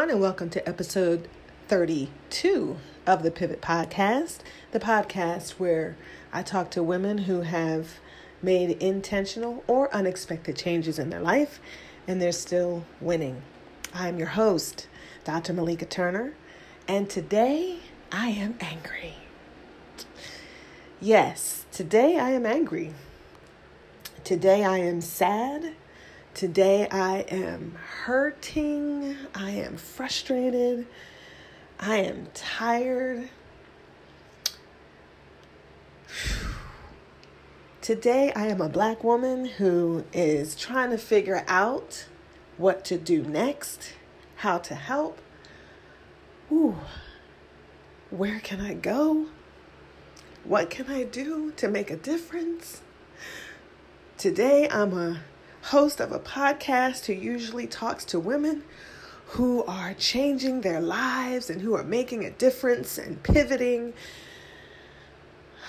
everyone, and welcome to episode 32 of the Pivot Podcast, the podcast where I talk to women who have made intentional or unexpected changes in their life and they're still winning. I'm your host, Dr. Malaika Turner, and today I am angry. Yes, today I am angry. Today I am sad Today I am hurting. I am frustrated. I am tired. Today I am a black woman who is trying to figure out what to do next, how to help. Ooh, where can I go? What can I do to make a difference? Today I'm a host of a podcast who usually talks to women who are changing their lives and who are making a difference and pivoting.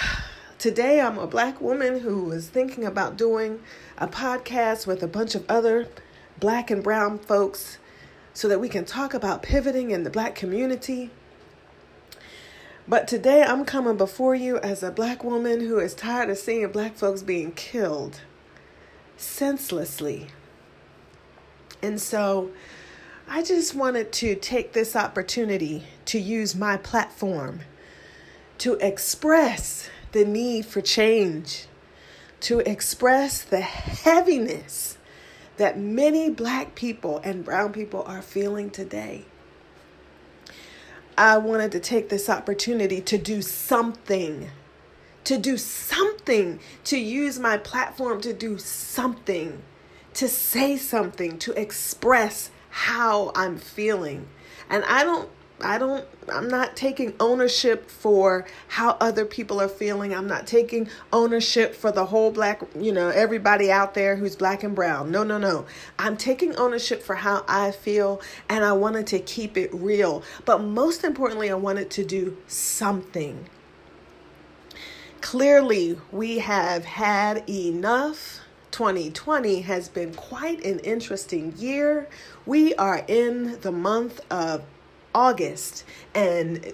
Today, I'm a black woman who is thinking about doing a podcast with a bunch of other black and brown folks so that we can talk about pivoting in the black community. But today, I'm coming before you as a black woman who is tired of seeing black folks being killed senselessly. And so I just wanted to take this opportunity to use my platform to express the need for change, to express the heaviness that many black people and brown people are feeling today. I wanted to take this opportunity to do something to do something, to use my platform to do something, to say something, to express how I'm feeling. And I don't I don't I'm not taking ownership for how other people are feeling. I'm not taking ownership for the whole black, you know, everybody out there who's black and brown. No, no, no. I'm taking ownership for how I feel and I wanted to keep it real. But most importantly, I wanted to do something. Clearly, we have had enough. 2020 has been quite an interesting year. We are in the month of August and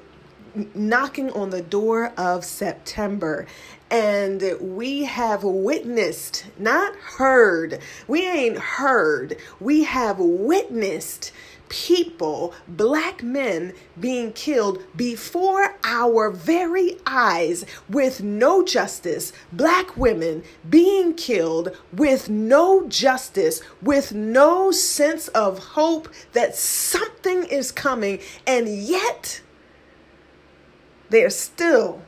knocking on the door of September. And we have witnessed, not heard, we ain't heard, we have witnessed people, black men, being killed before our very eyes with no justice, black women being killed with no justice, with no sense of hope that something is coming, and yet they're still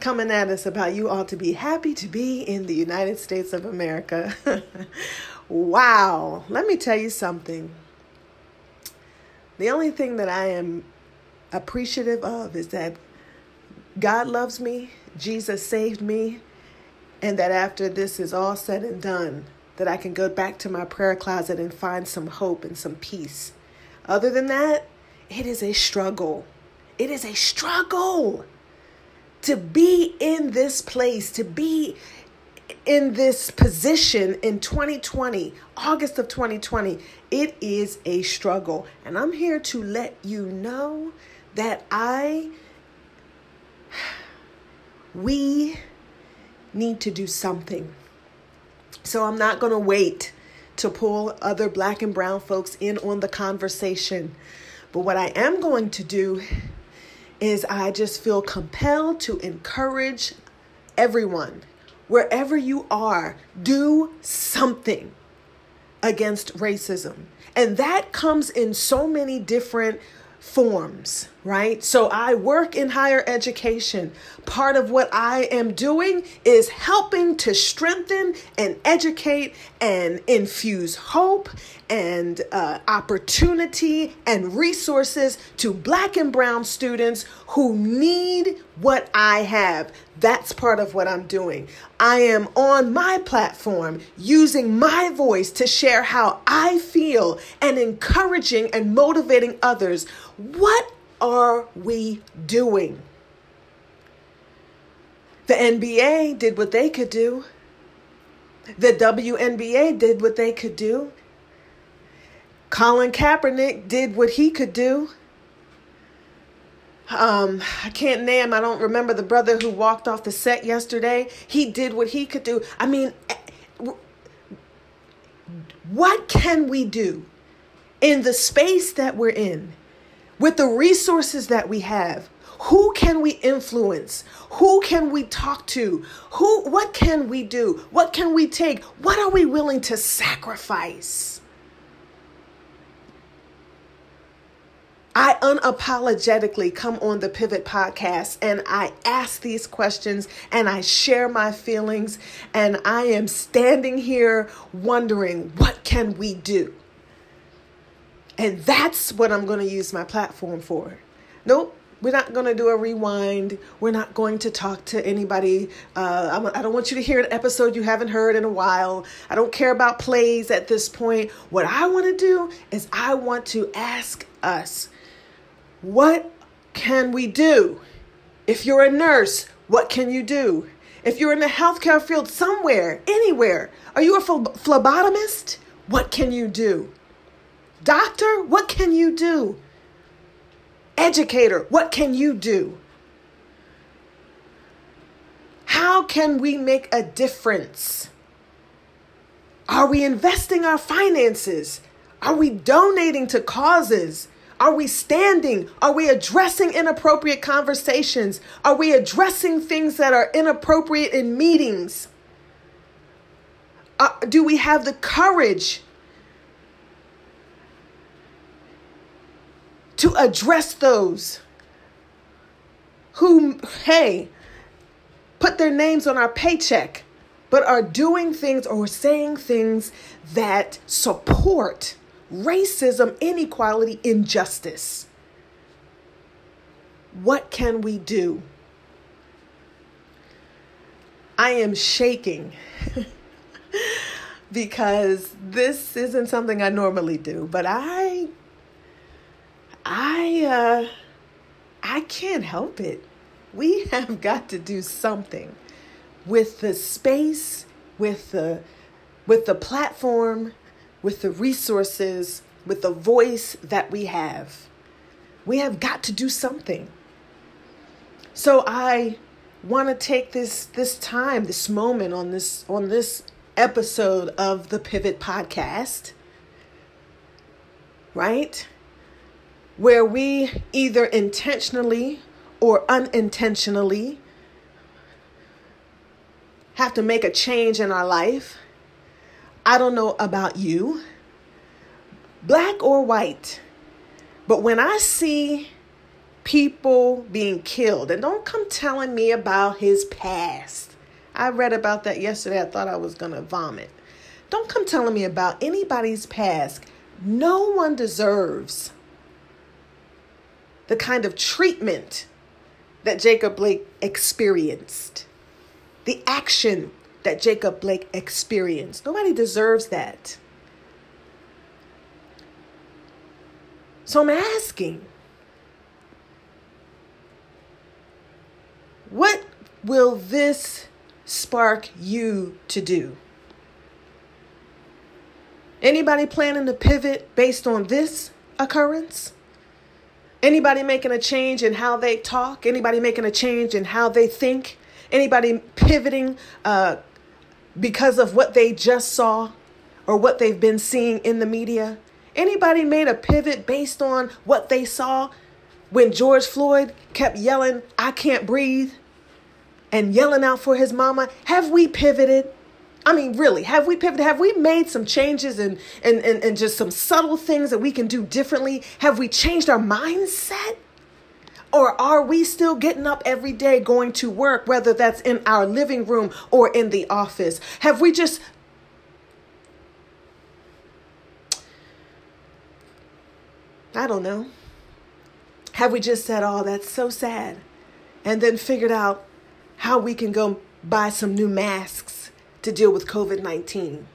coming at us about you ought to be happy to be in the United States of America. wow. Let me tell you something. The only thing that I am appreciative of is that God loves me, Jesus saved me, and that after this is all said and done, that I can go back to my prayer closet and find some hope and some peace. Other than that, it is a struggle. It is a struggle to be in this place, to be in this position in 2020, August of 2020, it is a struggle. And I'm here to let you know that I, we need to do something. So I'm not going to wait to pull other black and brown folks in on the conversation. But what I am going to do is I just feel compelled to encourage everyone wherever you are, do something against racism. And that comes in so many different forms, right? So I work in higher education. Part of what I am doing is helping to strengthen and educate and infuse hope and uh, opportunity and resources to black and brown students who need what I have. That's part of what I'm doing. I am on my platform using my voice to share how I feel and encouraging and motivating others. What are we doing? The NBA did what they could do. The WNBA did what they could do. Colin Kaepernick did what he could do. Um, I can't name, I don't remember the brother who walked off the set yesterday. He did what he could do. I mean, eh, what can we do in the space that we're in with the resources that we have? Who can we influence? Who can we talk to? Who what can we do? What can we take? What are we willing to sacrifice? I unapologetically come on the Pivot podcast and I ask these questions and I share my feelings and I am standing here wondering what can we do? And that's what I'm going to use my platform for. Nope, we're not going to do a rewind. We're not going to talk to anybody. Uh, I don't want you to hear an episode you haven't heard in a while. I don't care about plays at this point. What I want to do is I want to ask us, what can we do? If you're a nurse, what can you do? If you're in the healthcare field somewhere, anywhere, are you a phlebotomist? What can you do? Doctor, what can you do? Educator, what can you do? How can we make a difference? Are we investing our finances? Are we donating to causes? Are we standing? Are we addressing inappropriate conversations? Are we addressing things that are inappropriate in meetings? Uh, do we have the courage to address those who, hey, put their names on our paycheck, but are doing things or saying things that support racism, inequality, injustice. What can we do? I am shaking because this isn't something I normally do, but I I uh, I can't help it. We have got to do something with the space, with the with the platform, with the resources, with the voice that we have. We have got to do something. So I want to take this this time, this moment on this on this episode of the Pivot podcast, right? where we either intentionally or unintentionally have to make a change in our life. I don't know about you, black or white, but when I see people being killed, and don't come telling me about his past. I read about that yesterday. I thought I was going to vomit. Don't come telling me about anybody's past. No one deserves the kind of treatment that Jacob Blake experienced, the action that Jacob Blake experienced. Nobody deserves that. So I'm asking, what will this spark you to do? Anybody planning to pivot based on this occurrence? Anybody making a change in how they talk? Anybody making a change in how they think? Anybody pivoting uh, because of what they just saw or what they've been seeing in the media? Anybody made a pivot based on what they saw when George Floyd kept yelling, I can't breathe, and yelling out for his mama? Have we pivoted? I mean, really, have we pivoted? Have we made some changes and, and, and, and just some subtle things that we can do differently? Have we changed our mindset? Or are we still getting up every day going to work, whether that's in our living room or in the office? Have we just I don't know. Have we just said, oh, that's so sad? And then figured out how we can go buy some new masks to deal with COVID 19.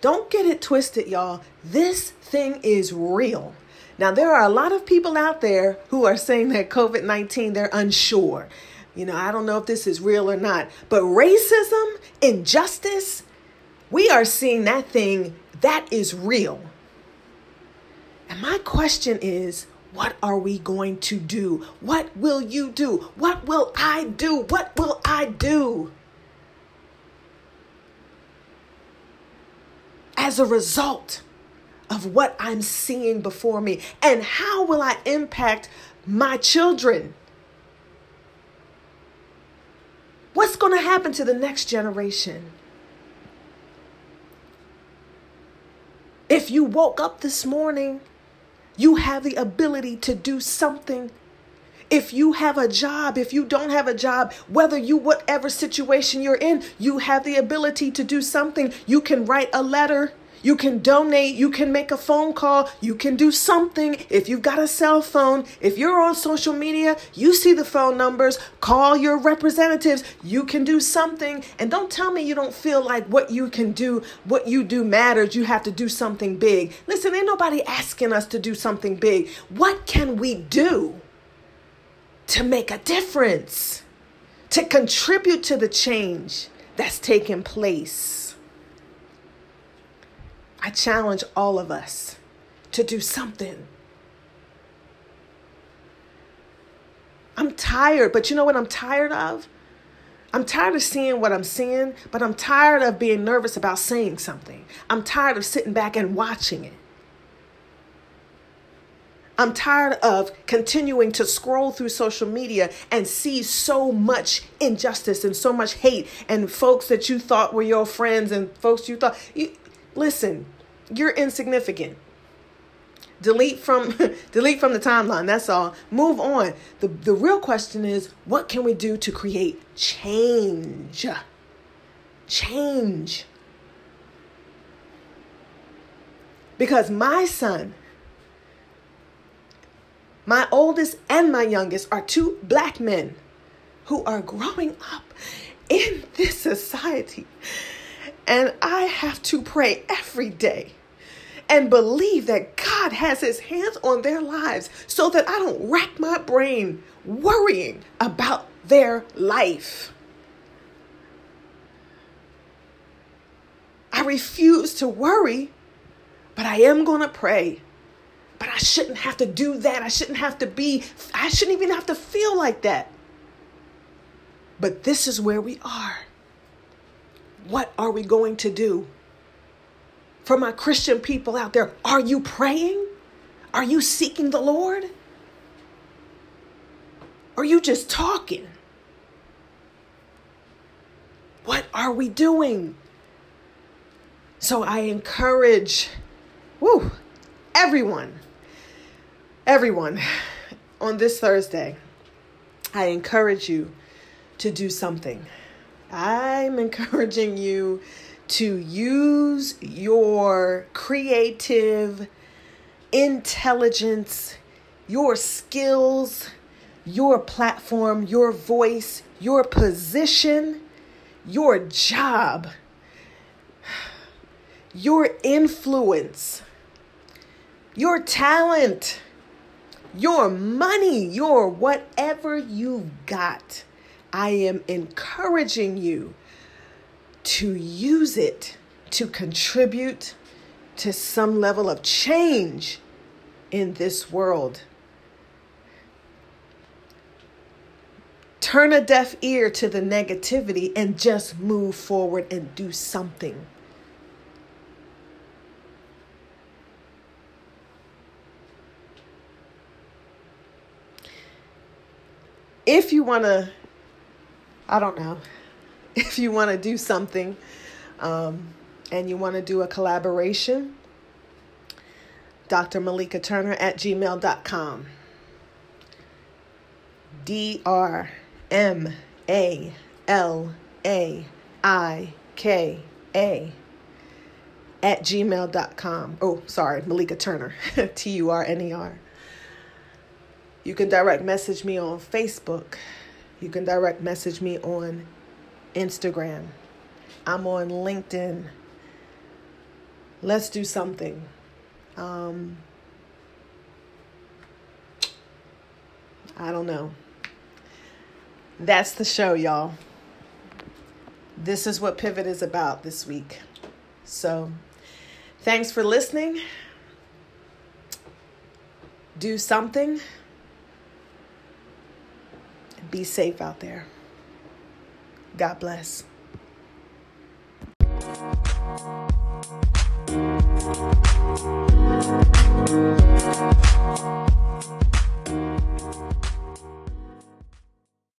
Don't get it twisted, y'all. This thing is real. Now, there are a lot of people out there who are saying that COVID 19, they're unsure. You know, I don't know if this is real or not, but racism, injustice, we are seeing that thing that is real. And my question is, what are we going to do? What will you do? What will I do? What will I do? As a result of what I'm seeing before me, and how will I impact my children? What's going to happen to the next generation? If you woke up this morning you have the ability to do something. If you have a job, if you don't have a job, whether you, whatever situation you're in, you have the ability to do something. You can write a letter. You can donate, you can make a phone call, you can do something. If you've got a cell phone, if you're on social media, you see the phone numbers, call your representatives, you can do something. And don't tell me you don't feel like what you can do, what you do matters. You have to do something big. Listen, ain't nobody asking us to do something big. What can we do to make a difference, to contribute to the change that's taking place? I challenge all of us to do something. I'm tired, but you know what I'm tired of? I'm tired of seeing what I'm seeing, but I'm tired of being nervous about saying something. I'm tired of sitting back and watching it. I'm tired of continuing to scroll through social media and see so much injustice and so much hate and folks that you thought were your friends and folks you thought you Listen, you're insignificant. Delete from delete from the timeline. That's all. Move on. The the real question is what can we do to create change? Change. Because my son, my oldest and my youngest are two black men who are growing up in this society and I have to pray every day and believe that God has his hands on their lives so that I don't rack my brain worrying about their life. I refuse to worry, but I am going to pray. But I shouldn't have to do that. I shouldn't have to be, I shouldn't even have to feel like that. But this is where we are. What are we going to do? For my Christian people out there, are you praying? Are you seeking the Lord? Are you just talking? What are we doing? So I encourage woo, everyone, everyone on this Thursday, I encourage you to do something. I'm encouraging you to use your creative intelligence, your skills, your platform, your voice, your position, your job, your influence, your talent, your money, your whatever you've got I am encouraging you to use it to contribute to some level of change in this world. Turn a deaf ear to the negativity and just move forward and do something. If you want to I don't know. If you want to do something um, and you want to do a collaboration, Dr. Malaika Turner at gmail.com. D R M A L A I K A at gmail.com. Oh, sorry, Malaika Turner, T U R N E R. You can direct message me on Facebook you can direct message me on Instagram. I'm on LinkedIn. Let's do something. Um, I don't know. That's the show, y'all. This is what Pivot is about this week. So, thanks for listening. do something. Be safe out there. God bless.